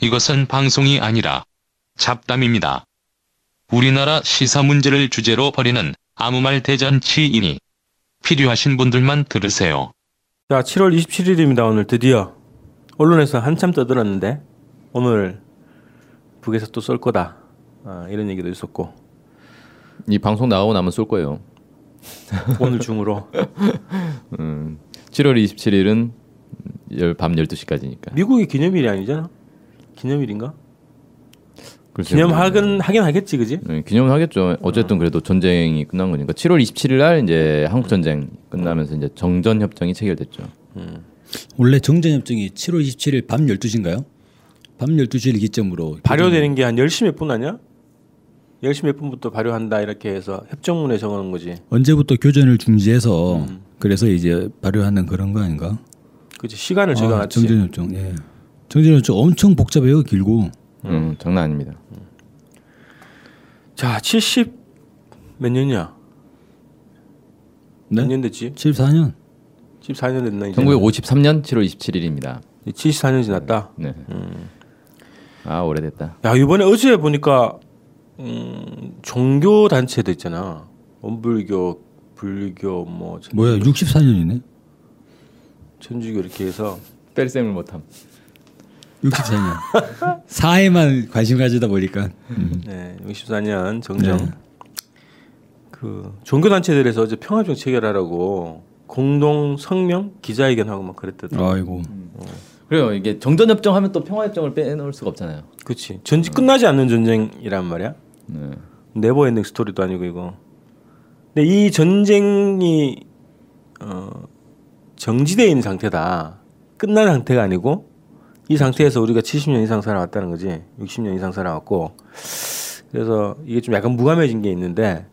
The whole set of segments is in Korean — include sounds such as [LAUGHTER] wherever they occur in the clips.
이것은 방송이 아니라 잡담입니다. 우리나라 시사 문제를 주제로 벌이는 아무 말 대잔치이니 필요하신 분들만 들으세요. 자, 7월 27일입니다. 오늘 드디어 언론에서 한참 떠들었는데 오늘 북에서 또 쏠 거다. 아, 이런 얘기도 있었고 이 방송 나가고 나면 쏠 거예요. [LAUGHS] 오늘 중으로 음, 7월 27일은 밤 12시까지니까. 미국의 기념일이 아니잖아. 기념일인가? 글쎄요. 기념하긴 하긴 하겠지, 그지? 네, 기념을 하겠죠. 어쨌든 그래도 전쟁이 끝난 거니까 7월 27일 날 이제 한국 전쟁 끝나면서 이제 정전 협정이 체결됐죠. 원래 정전 협정이 7월 27일 밤 12시인가요? 밤 12시를 기점으로 발효되는 게 한 10시 몇 분 아니야? 10시 몇 분부터 발효한다 이렇게 해서 협정문에 적어놓은 거지. 언제부터 교전을 중지해서 그래서 이제 발효하는 그런 거 아닌가? 그치 시간을 아, 적어놨지. 정전 협정. 예. 정전협정 엄청 복잡해요, 길고. 음, 장난 아닙니다. 자, 70 몇 년이야? 네? 몇년 됐지? 74년. 14년 됐나 이제. 1953년 7월 27일입니다. 74년 지났다. 네. 아 오래됐다. 야 이번에 어제 보니까 음, 종교 단체도 있잖아. 원불교, 불교, 뭐 천- 뭐야, 64년이네. 천주교 이렇게 해서 뺄셈을 못함. 64년. 사회만 관심 가지다 보니까. 음. 네, 64년 정정. 네. 그 종교 단체들에서 어제 평화협정 체결하라고 공동 성명 기자회견하고 막 그랬더라고. 아이고. 그래요. 이게 정전 협정 하면 또 평화 협정을 빼놓을 수가 없잖아요. 그렇지. 전지 끝나지 않는 전쟁이란 말이야. 네. never ending story도 아니고 이거. 근데 이 전쟁이 어, 정지되어 있는 상태다. 끝난 상태가 아니고 이 상태에서 우리가 70년 이상 살아왔다는 거지. 60년 이상 살아왔고. 그래서 이게 좀 약간 무감해진 게 있는데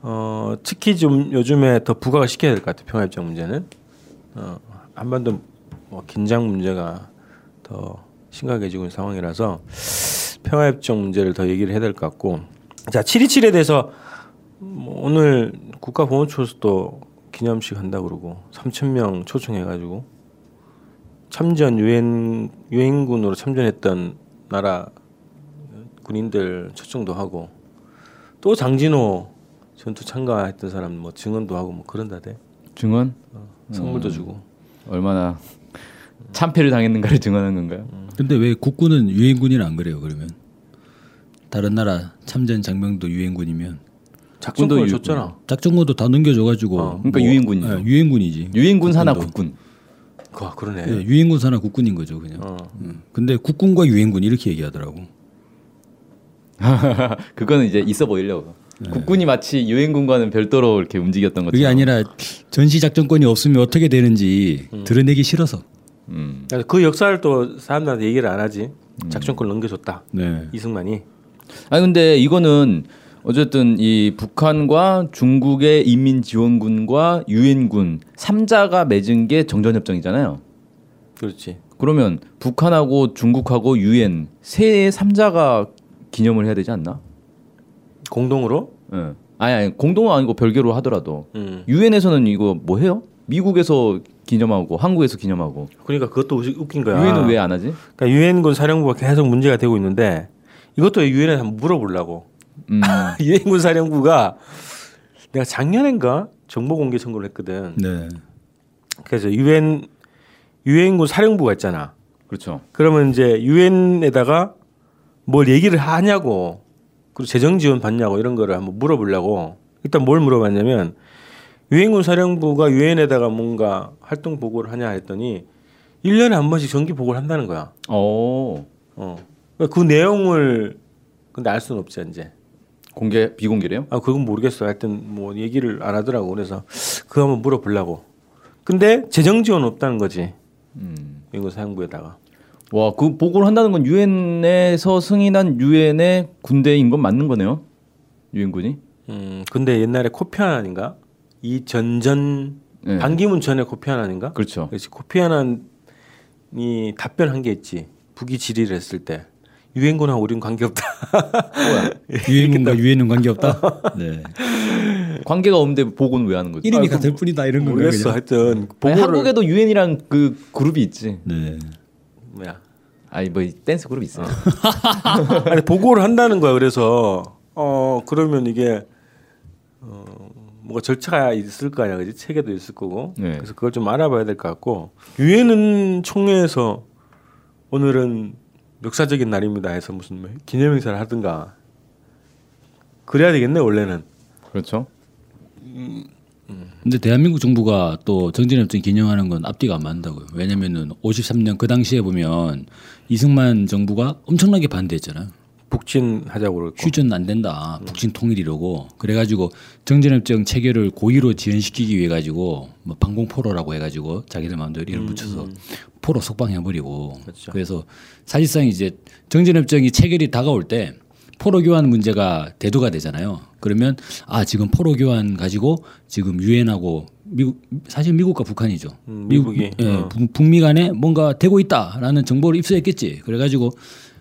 어, 특히 좀 요즘에 더 부각을 시켜야 될 것 같아. 평화협정 문제는. 어, 한반도 뭐 긴장 문제가 더 심각해지고 있는 상황이라서 평화협정 문제를 더 얘기를 해야 될 것 같고 자 7.27에 대해서 뭐 오늘 국가보훈처에서도 기념식 한다 고 그러고 3천 명 초청해가지고 참전 유엔 유엔군으로 참전했던 나라 군인들 초청도 하고 또 장진호 전투 참가했던 사람 뭐 증언도 하고 뭐 그런다대 증언 선물도 주고 얼마나 참패를 당했는가를 증언한 건가요? 근데 왜 국군은 유엔군이는 안 그래요, 그러면? 다른 나라 참전 장병도 유엔군이면 작전권을 군도 줬잖아. 작전권도 다 넘겨줘가지고 어, 그러니까 유엔군이죠. 예, 유엔군이지. 유엔군 국군도. 국군. 그 그러네. 예, 유엔군 산하 국군인 거죠, 그냥. 어. 음. 근데 국군과 유엔군 이렇게 얘기하더라고. [LAUGHS] 그거는 이제 있어 보이려고. 국군이 마치 유엔군과는 별도로 이렇게 움직였던 것처럼. 그게 아니라 전시 작전권이 없으면 어떻게 되는지 드러내기 싫어서. 음. 그래서 그 역사를 또 사람들한테 얘기를 안 하지. 작전권 넘겨줬다. 네. 이승만이. 아니 근데 이거는 어쨌든 이 북한과 중국의 인민지원군과 유엔군 3자가 맺은 게 정전협정이잖아요. 그렇지. 그러면 북한하고 중국하고 유엔 세 3자가 기념을 해야 되지 않나? 공동으로. 예. 아니 아니 공동은 아니고 별개로 하더라도 음. 유엔에서는 이거 뭐 해요? 미국에서 기념하고 한국에서 기념하고 그러니까 그것도 웃- 웃긴 거야. 유엔은 왜 안 하지? 그러니까 유엔군 사령부가 계속 문제가 되고 있는데 이것도 유엔에 한번 물어보려고. 음. [LAUGHS] 유엔군 사령부가 내가 작년인가 정보 공개 청구를 했거든. 네. 그래서 유엔 유엔군 사령부가 있잖아. 그렇죠. 그러면 이제 유엔에다가 뭘 얘기를 하냐고 그리고 재정 지원 받냐고 이런 거를 한번 물어보려고 일단 뭘 물어봤냐면 유엔군 사령부가 유엔에다가 뭔가 활동 보고를 하냐 했더니 1년에 한 번씩 정기 보고를 한다는 거야. 어. 어. 그그 내용을 근데 알 수는 없지 이제. 공개 비공개래요? 아 그건 모르겠어. 하여튼 뭐 얘기를 안 하더라고. 그래서 그거 한번 물어보려고. 근데 재정 지원 없다는 거지. 음. 유엔군 사령부에다가. 와, 그 보고를 한다는 건 유엔에서 승인한 유엔의 군대인 건 맞는 거네요. 유엔군이? 음, 근데 옛날에 코피 아난인가? 이 전전 네. 반기문 전에 코피 아난인가? 그렇죠. 그렇지. 코피 아난이 답변한 게 있지. 북이 질의를 했을 때 유엔군하고 우리는 관계없다. 유엔군과 유엔은 관계없다. 네. [LAUGHS] 관계가 없는데 보고는 왜 하는 거죠? 이름이 같을 뿐이다 이런 건가 모르겠어. 하여튼 보고를 한국에도 유엔이랑 그 그룹이 있지. 네. 뭐야? 아니 뭐 댄스 그룹 있어요. [LAUGHS] 아니 보고를 한다는 거야. 그래서 어 그러면 이게 어 뭐가 절차가 있을 거 아니야, 그지? 체계도 있을 거고. 네. 그래서 그걸 좀 알아봐야 될 것 같고 유엔은 총회에서 오늘은 역사적인 날입니다 해서 무슨 뭐 기념행사를 하든가 그래야 되겠네 원래는. 그렇죠. 근데 대한민국 정부가 또 정진협정 기념하는 건 앞뒤가 안 맞는다고요. 왜냐면은 53년 그 당시에 보면 이승만 정부가 엄청나게 반대했잖아요. 북진 하자고 그랬고. 휴전 안 된다. 북진 통일이라고. 그래가지고 정전협정 체결을 고의로 지연시키기 위해 가지고 뭐 방공포로라고 해가지고 자기들 마음대로 이름 붙여서 포로 석방해버리고. 그렇죠. 그래서 사실상 이제 정전협정이 체결이 다가올 때 포로 교환 문제가 대두가 되잖아요. 그러면 아 지금 포로 교환 가지고 지금 유엔하고 미국 사실 미국과 북한이죠. 음, 미국이. 예, 어. 북- 북미 간에 뭔가 되고 있다라는 정보를 입수했겠지. 그래가지고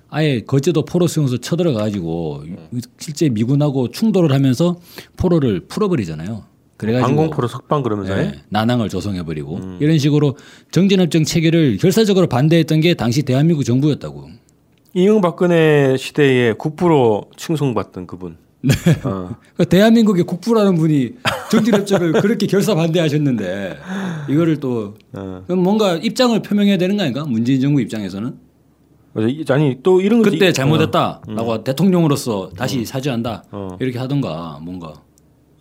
아예 거제도 포로 수용소 쳐들어가 가지고 실제 미군하고 충돌을 하면서 포로를 풀어버리잖아요. 그래가지고 방공포로 석방 그러면서 예, 난항을 조성해버리고 이런 식으로 정진협정 체결을 결사적으로 반대했던 게 당시 대한민국 정부였다고. 이명박근혜 시대에 국부로 칭송받던 그분. 네. 어. [LAUGHS] 그러니까 대한민국의 국부라는 분이 정진협정을 그렇게 결사 반대하셨는데 이거를 또 어. 뭔가 입장을 표명해야 되는 거 아닌가? 문재인 정부 입장에서는 맞 아. 이- 아니 또 이런 그때 이- 잘못했다라고 대통령으로서 다시 사죄한다. 어. 이렇게 하던가 뭔가.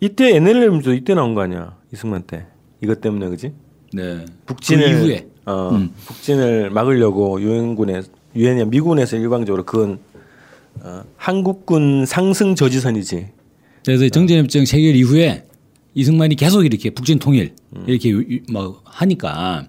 이때 NLM도 이때 나온 거 아니야 이승만 때. 이것 때문에 그지? 네. 북진을 그 이후에. 어, 음. 북진을 막으려고 유엔군에 유엔이 미군에서 일방적으로 그건 어, 한국군 상승 저지선이지. 그래서 정전협정 체결 이후에 이승만이 계속 이렇게 북진 통일 이렇게 유- 유- 막 하니까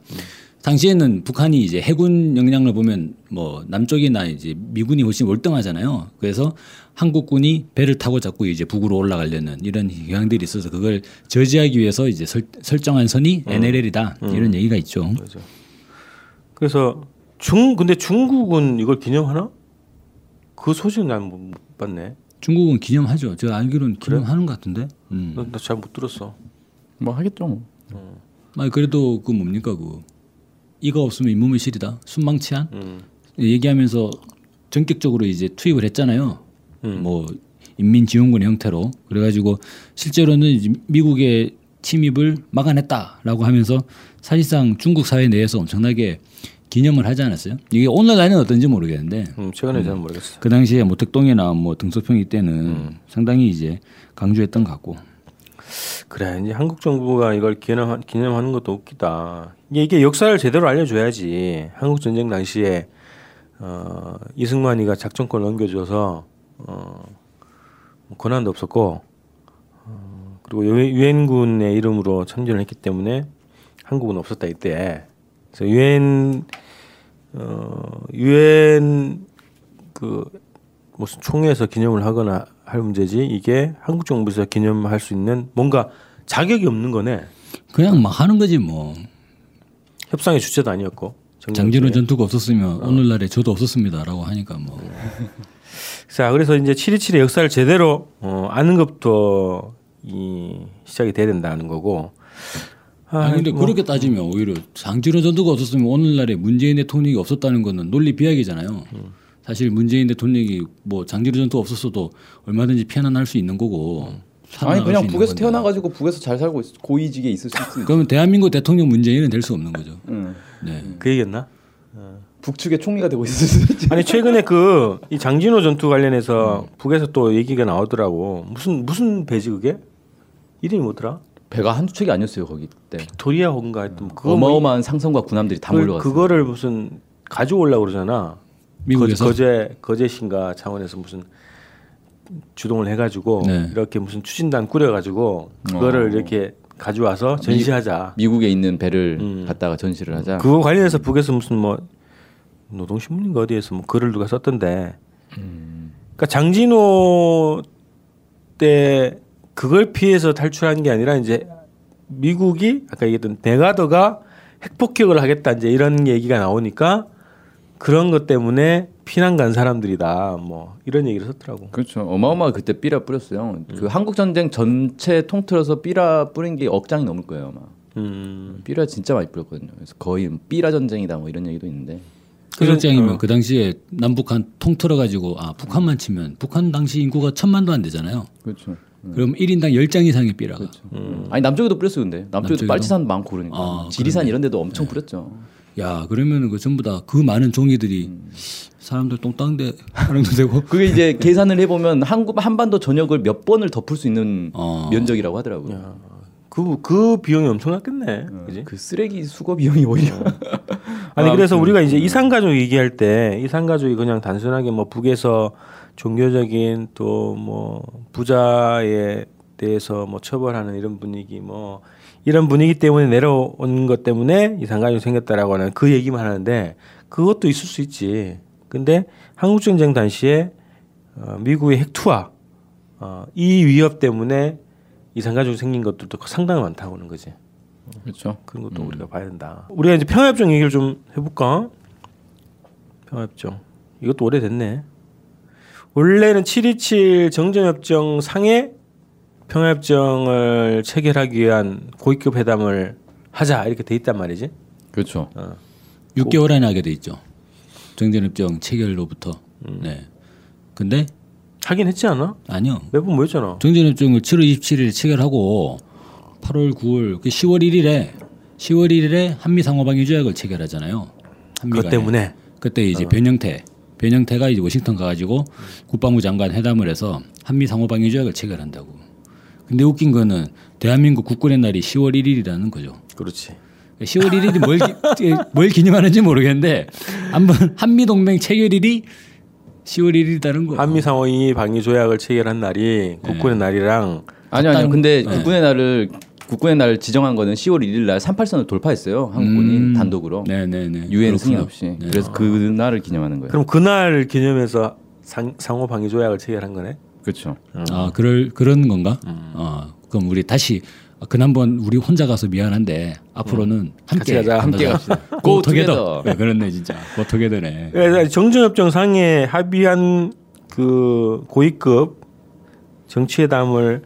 당시에는 북한이 이제 해군 역량을 보면 뭐 남쪽이나 이제 미군이 훨씬 월등하잖아요. 그래서 한국군이 배를 타고 자꾸 이제 북으로 올라가려는 이런 경향들이 있어서 그걸 저지하기 위해서 이제 설, 설정한 선이 NLL이다 이런 얘기가 있죠. 맞아. 그래서 중 근데 중국은 이걸 기념하나? 그 소식은 난못 봤네. 중국은 기념하죠. 제가 알기로는 기념하는 것 같은데. 음. 나잘못 들었어. 뭐 하겠죠. 뭐. 아니 그래도 그 뭡니까 그 이가 없으면 잇몸의 실이다. 순망치한 음. 얘기하면서 전격적으로 이제 투입을 했잖아요. 음. 뭐 인민지원군 형태로 그래가지고 실제로는 미국의 침입을 막아냈다라고 하면서 사실상 중국 사회 내에서 엄청나게 기념을 하지 않았어요. 이게 오늘날은 어떤지 모르겠는데 음, 최근에 잘 모르겠어. 그 당시에 뭐 특동이나 뭐 등소평이 때는 상당히 이제 강조했던 것 같고 그래 이제 한국 정부가 이걸 기념 기념하는 것도 웃기다. 이게, 역사를 제대로 알려줘야지. 한국 전쟁 당시에 어, 이승만이가 작전권 넘겨줘서 어, 뭐 권한도 없었고 어, 그리고 유- 유엔군의 이름으로 참전을 했기 때문에 한국은 없었다 이때. 그래서 유엔 어, 유엔 그 무슨 총회에서 기념을 하거나 할 문제지 이게 한국 정부에서 기념할 수 있는 뭔가 자격이 없는 거네. 그냥 막 하는 거지 뭐 협상의 주체도 아니었고. 장진호. 전투가 없었으면 오늘날에 저도 없었습니다라고 하니까 뭐 [LAUGHS] 자, 그래서 이제 727의 역사를 제대로 어, 아는 것부터 이 시작이 돼야 된다는 거고. 아 근데 뭐, 그렇게 따지면 오히려 장진호 전투가 없었으면 오늘날에 문재인 대통령이 없었다는 거는 논리 비약이잖아요. 사실 문재인 대통령이 뭐 장진호 전투 없었어도 얼마든지 편안할 수 있는 거고. 아니 살아나갈 수 그냥 북에서 건데. 태어나가지고 북에서 잘 살고 있, 고위직에 있을 수 있지. 그러면 대한민국 대통령 문재인은 될 수 없는 거죠. 응. 네. 그 얘기였나? 북측의 총리가 되고 있을 수 있지. 아니 최근에 그 이 장진호 전투 관련해서 북에서 또 얘기가 나오더라고. 무슨 무슨 배지 그게? 이름이 뭐더라? 배가 한두 척이 아니었어요 거기 때. 빅토리아 호인가 하여튼 그거 뭐 어마어마한 상선과 군함들이 다 그, 몰려갔어. 그거를 무슨 가져오려고 그러잖아. 미국에서 거제 거제신가 차원에서 무슨 주동을 해가지고 네. 이렇게 무슨 추진단 꾸려가지고 그거를 어. 이렇게 가져와서 전시하자. 미 국에 있는 배를 음. 갖다가 전시를 하자. 그거 관련해서 북에서 무슨 뭐 노동신문인가 어디에서 뭐 글을 누가 썼던데. 음. 그러니까 장진호 때 그걸 피해서 탈출한 게 아니라 이제 미국이 아까 얘기했던 대가더가 핵폭격을 하겠다 이제 이런 얘기가 나오니까 그런 것 때문에 피난 간 사람들이다 뭐 이런 얘기를 썼더라고. 그렇죠. 어마어마하게 그때 삐라 뿌렸어요. 음. 그 한국 전쟁 전체 통틀어서 삐라 뿌린 게 억장이 넘을 거예요 아마. 음. 삐라 진짜 많이 뿌렸거든요. 그래서 거의 삐라 전쟁이다 뭐 이런 얘기도 있는데. 해적장이면 어. 그 당시에 남북한 통틀어 가지고 아 북한만 치면 북한 당시 인구가 천만도 안 되잖아요. 그렇죠. 그럼 1인당 10장 이상의 삐라가. 아니 남쪽에도 뿌렸어요 근데 남쪽에도 남쪽에도? 빨치산 많고 그러니까 아, 지리산 이런 데도 엄청 뿌렸죠. 야 그러면 그 전부 다 그 많은 종이들이 사람들 똥땅대 하는도 되고. 그게 이제 계산을 해보면 한국 한반도 전역을 몇 번을 덮을 수 있는 어. 면적이라고 하더라고요. 그, 그 비용이 엄청났겠네. 그지? 그 쓰레기 수거 비용이 오히려 [LAUGHS] 아니 아, 그래서 그, 우리가 이제 이산 가족 얘기할 때 이산 가족이 그냥 단순하게 뭐 북에서 종교적인 또 뭐 부자에 대해서 뭐 처벌하는 이런 분위기 뭐 이런 분위기 때문에 내려온 것 때문에 가족이 생겼다라고 하는 그 얘기만 하는데 그것도 있을 수 있지. 근데 한국 전쟁 당시에 어, 미국의 핵투하 어, 이 위협 때문에 이산 가족이 생긴 것들도 상당히 많다고 하는 거지. 그렇죠. 그런 것도 우리가 봐야 된다. 우리가 이제 평화협정 얘기를 좀 해볼까? 평화협정 이것도 오래됐네. 원래는 7.27 정전협정 상에 평화협정을 체결하기 위한 고위급 회담을 하자 이렇게 돼 있단 말이지. 그렇죠. 6개월 안에 하게 돼 있죠. 정전협정 체결로부터. 음. 네. 근데 하긴 했지 않아? 아니요. 몇번 모였잖아. 정전협정을 7월 27일 체결하고 8월 9월 그 10월 1일에 10월 1일에 한미 상호방위 조약을 체결하잖아요. 한미 간에. 때문에 그때 이제 변형태 변형태가 이제 워싱턴 가가지고 국방부 장관 회담을 해서 한미 상호방위 조약을 체결한다고. 근데 웃긴 거는 대한민국 국군의 날이 10월 1일이라는 거죠. 그렇지. 10월 1일이 뭘, 기- [LAUGHS] 뭘 기념하는지 모르겠는데 한번 한미 동맹 체결일이 10월 1일이라는 거. 한미 상호이 방위 조약을 체결한 날이 국군의 날이랑 아니요, 아니요. 딱- 근데 네. 국군의 날을 국군의 날 지정한 거는 10월 1일 날 38선을 돌파했어요. 한국군이 음. 단독으로 네네네. 유엔 승인. 없이. 네. 그래서 그 날을 기념하는 거예요. 그럼 그날 기념해서 상, 상호 방위 조약을 체결한 거네. 그렇죠. 아 그럴 그런 건가? 음. 아 그럼 우리 다시 그난번 우리 혼자 가서 미안한데 앞으로는 함께 음. 같이 가자. 함께 갑시다. Together. together. 네, 그렇네 진짜. Go together네. 그래서 정전협정 상에 합의한 그 고위급 정치회담을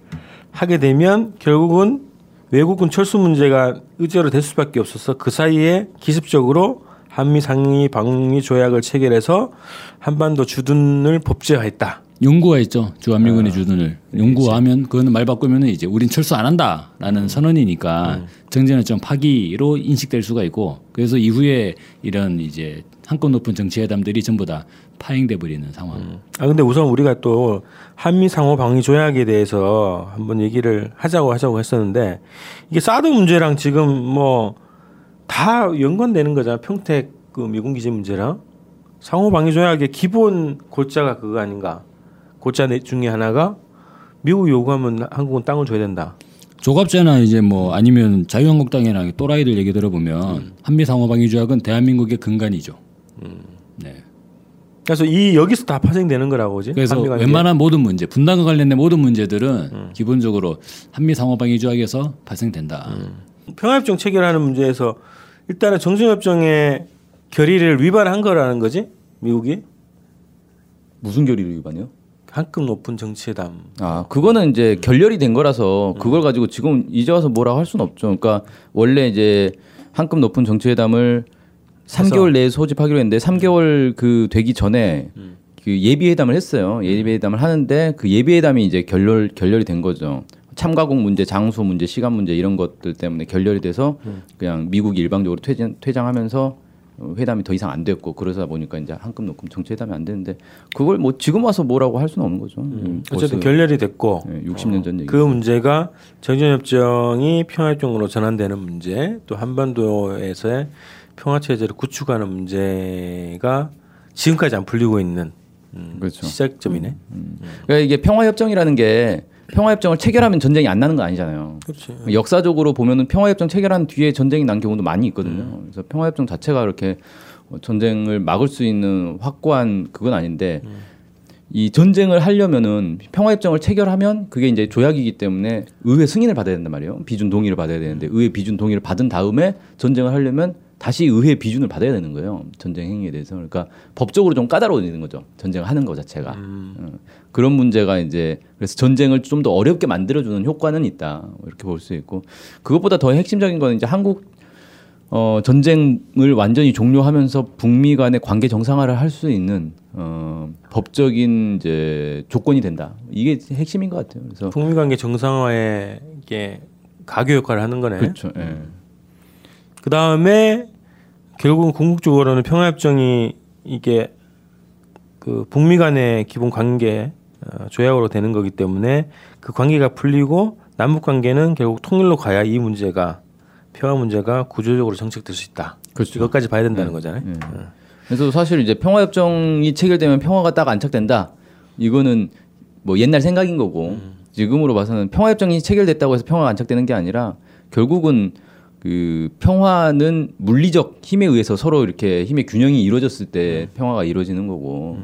하게 되면 결국은 외국군 철수 문제가 의제로 될 수밖에 없어서 그 사이에 기습적으로 한미 상위 방위 조약을 체결해서 한반도 주둔을 법제화했다. 용구화했죠. 아, 주한미군의 주둔을. 용구화하면 그거는 말 바꾸면은 이제 우린 철수 안 음. 한다라는 선언이니까 정전협정 파기로 인식될 수가 있고 그래서 이후에 이런 이제 한껏 높은 정치회담들이 전부 다 파행돼 버리는 상황. 아 근데 우선 우리가 또 한미 상호 방위 조약에 대해서 한번 얘기를 하자고 하자고 했었는데 이게 사드 문제랑 지금 뭐 다 연관되는 거잖아. 평택 그 미군 기지 문제랑. 상호 방위 조약의 기본 골자가 그거 아닌가 내- 중에 하나가 미국 요구하면 한국은 땅을 줘야 된다. 조갑제나 이제 뭐 아니면 자유한국당이나 또라이들 얘기 들어보면 음. 한미 상호방위 조약은 대한민국의 근간이죠. 네. 그래서 이 여기서 다 파생되는 거라고 그지? 그래서. 웬만한 모든 문제, 분단과 관련된 모든 문제들은 기본적으로 한미 상호방위 조약에서 발생된다. 평화협정 체결하는 문제에서 일단은 정전협정의 결의를 위반한 거라는 거지 미국이 무슨 결의를 위반해요? 한급 높은 정치회담. 아, 그거는 이제 결렬이 된 거라서 그걸 가지고 지금 이제 와서 뭐라고 할 수는 없죠. 그러니까 원래 이제 한급 높은 정치회담을 3개월 내에 소집하기로 했는데 3개월 그 되기 전에 그 예비회담을 했어요. 예비회담을 하는데 그 예비회담이 이제 결렬 결렬이 된 거죠. 참가국 문제, 장소 문제, 시간 문제 이런 것들 때문에 결렬이 돼서 그냥 미국이 일방적으로 퇴장, 퇴장하면서 어, 회담이 더 이상 안 됐고 그러다 보니까 이제 한급 높은 정치회담이 안 되는데 그걸 뭐 지금 와서 뭐라고 할 수는 없는 거죠. 음, 어쨌든 벌써, 결렬이 됐고 예, 60년 전 얘기. 그 문제가 정전협정이 평화협정으로 전환되는 문제, 또 한반도에서의 평화 체제를 구축하는 문제가 지금까지 안 풀리고 있는 음, 그렇죠. 시작점이네. 그러니까 이게 평화협정이라는 게 평화협정을 체결하면 전쟁이 안 나는 거 아니잖아요. 그렇지. 역사적으로 보면은 평화협정 체결한 뒤에 전쟁이 난 경우도 많이 있거든요. 그래서 평화협정 자체가 그렇게 어, 전쟁을 막을 수 있는 확고한 그건 아닌데 이 전쟁을 하려면은 평화협정을 체결하면 그게 이제 조약이기 때문에 의회 승인을 받아야 된단 말이에요. 비준 동의를 받아야 되는데 의회 비준 동의를 받은 다음에 전쟁을 하려면 다시 의회 비준을 받아야 되는 거예요. 전쟁 행위에 대해서. 그러니까 법적으로 좀 까다로워지는 거죠. 전쟁을 하는 거 자체가. 어, 그런 문제가 이제 그래서 전쟁을 좀 더 어렵게 만들어주는 효과는 있다. 뭐 이렇게 볼 수 있고 그것보다 더 핵심적인 거는 이제 한국 어, 전쟁을 완전히 종료하면서 북미 간의 관계 정상화를 할 수 있는 어, 법적인 이제 조건이 된다. 이게 핵심인 것 같아요. 그래서 북미 관계 정상화에 이게 가교 역할을 하는 거네. 그렇죠. 예. 그 다음에 결국은 궁극적으로는 평화협정이 이게 그 북미 간의 기본 관계 어, 조약으로 되는 거기 때문에 그 관계가 풀리고 남북 관계는 결국 통일로 가야 이 문제가 평화 문제가 구조적으로 정책될 수 있다. 그렇죠. 이것까지 봐야 된다는 거잖아요. 예. 그래서 사실 이제 평화협정이 체결되면 평화가 딱 안착된다. 이거는 뭐 옛날 생각인 거고 지금으로 봐서는 평화협정이 체결됐다고 해서 평화가 안착되는 게 아니라 결국은 그 평화는 물리적 힘에 의해서 서로 이렇게 힘의 균형이 이루어졌을 때 평화가 이루어지는 거고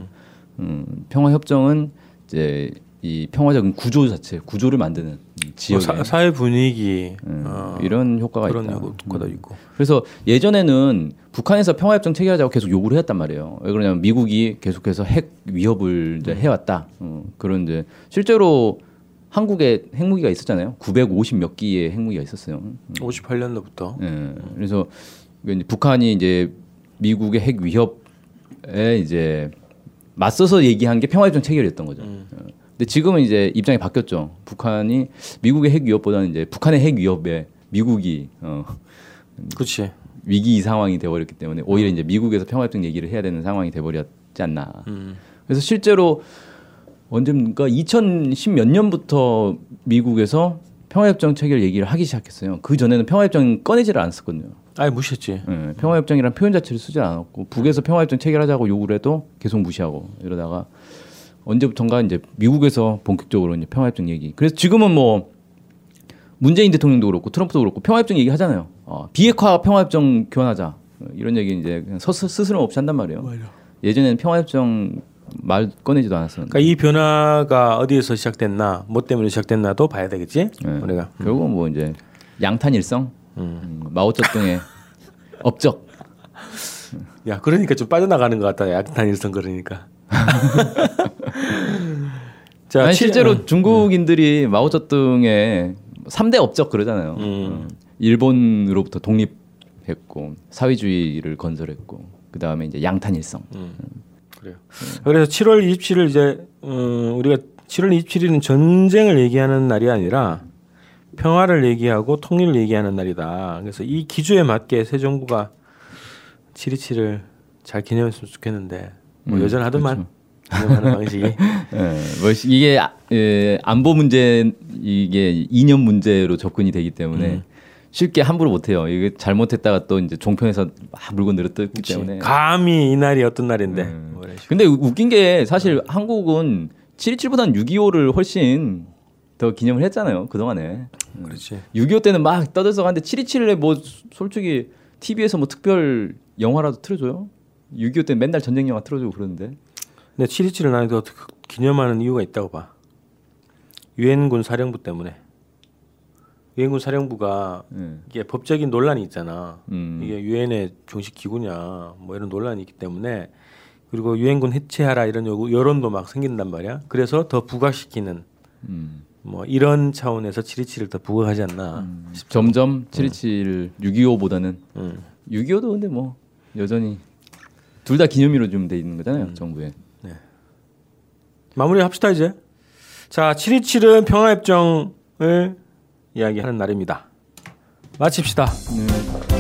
음, 평화 협정은 이제 이 평화적인 구조 자체 구조를 만드는 이뭐 지역에 사, 사회 분위기 음, 어, 이런 효과가 그런 있다. 효과도 있고. 그래서 예전에는 북한에서 평화협정 체결하자고 계속 요구를 해왔단 말이에요. 왜 그러냐면 미국이 계속해서 핵 위협을 이제 해왔다. 어, 그런 이제 실제로 한국에 핵무기가 있었잖아요. 950 몇 기의 핵무기가 있었어요. 58년도부터 예. 그래서 북한이 이제 미국의 핵 위협에 이제 맞서서 얘기한 게 평화협정 체결이었던 거죠. 어. 근데 지금은 이제 입장이 바뀌었죠. 북한이 미국의 핵 위협보다는 이제 북한의 핵 위협에 미국이 어, 그렇지. 위기 상황이 돼버렸기 때문에 오히려 이제 미국에서 평화협정 얘기를 해야 되는 상황이 돼버렸지 않나. 그래서 실제로 언제입니까? 2010 몇 년부터 미국에서 평화협정 체결 얘기를 하기 시작했어요. 그 전에는 평화협정 꺼내지를 않았었거든요. 아예 무시했지. 예, 평화협정이란 표현 자체를 쓰지 않았고 북에서 평화협정 체결하자고 요구를 해도 계속 무시하고 이러다가 언제부턴가 이제 미국에서 본격적으로 이제 평화협정 얘기. 그래서 지금은 뭐 문재인 대통령도 그렇고 트럼프도 그렇고 평화협정 얘기 하잖아요. 어, 비핵화 평화협정 교환하자 어, 이런 얘기 이제 그냥 서, 스스럼 없이 한단 말이에요. 예전에는 평화협정 말 꺼내지도 않았었는데 그러니까 이 변화가 어디에서 시작됐나, 뭐 때문에 시작됐나도 봐야 되겠지. 네. 우리가 결국은 뭐 이제 양탄일성, 음, 마오쩌둥의 [LAUGHS] 업적. 야 그러니까 좀 빠져나가는 것 같다. 약탄 일성 그러니까. [LAUGHS] 자, 아니, 치- 실제로 어, 중국인들이 마오쩌둥의 3대 업적 그러잖아요. 음. 어, 일본으로부터 독립했고 사회주의를 건설했고 그 다음에 이제 양탄일성. 그래요. 그래서 7월 27일 이제 음, 우리가 7월 27일은 전쟁을 얘기하는 날이 아니라 평화를 얘기하고 통일을 얘기하는 날이다. 그래서 이 기조에 맞게 새 정부가 727을 잘 기념했으면 좋겠는데 뭐 음, 여전하더만 기념하는 방식이. [LAUGHS] 예, 뭐 이게 아- 예, 안보 문제 이게 이념 문제로 접근이 되기 때문에 음. 쉽게 함부로 못해요. 이게 잘못했다가 또 이제 종편에서 막 물건 늘어뜨기 때문에. 감히 이 날이 어떤 날인데. 음. 뭐. 근데 우- 웃긴 게 사실 한국은 7.27보다는 6.25를 훨씬 더 기념을 했잖아요. 그동안에. 그렇지. 6.25 때는 막 떠들썩하는데 7.27에 뭐 솔직히 TV에서 뭐 특별 영화라도 틀어줘요? 6.25때 맨날 전쟁 영화 틀어주고 그러는데. 근데 727을 나는 더 기념하는 이유가 있다고 봐. 유엔군 사령부 때문에. 유엔군 사령부가 예. 이게 법적인 논란이 있잖아. 음. 이게 유엔의 종식 기구냐 뭐 이런 논란이 있기 때문에 그리고 유엔군 해체하라 이런 요구, 여론도 막 생긴단 말이야. 그래서 더 부각시키는 음. 뭐 이런 차원에서 727을 더 부각하지 않나. 점점 7.27 6.25보다는 음. 6.25도 근데 뭐 여전히 둘 다 기념일로 좀 돼 있는 거잖아요. 정부에. 마무리 합시다 이제. 자, 727은 평화협정을 이야기하는 날입니다. 마칩시다. 네.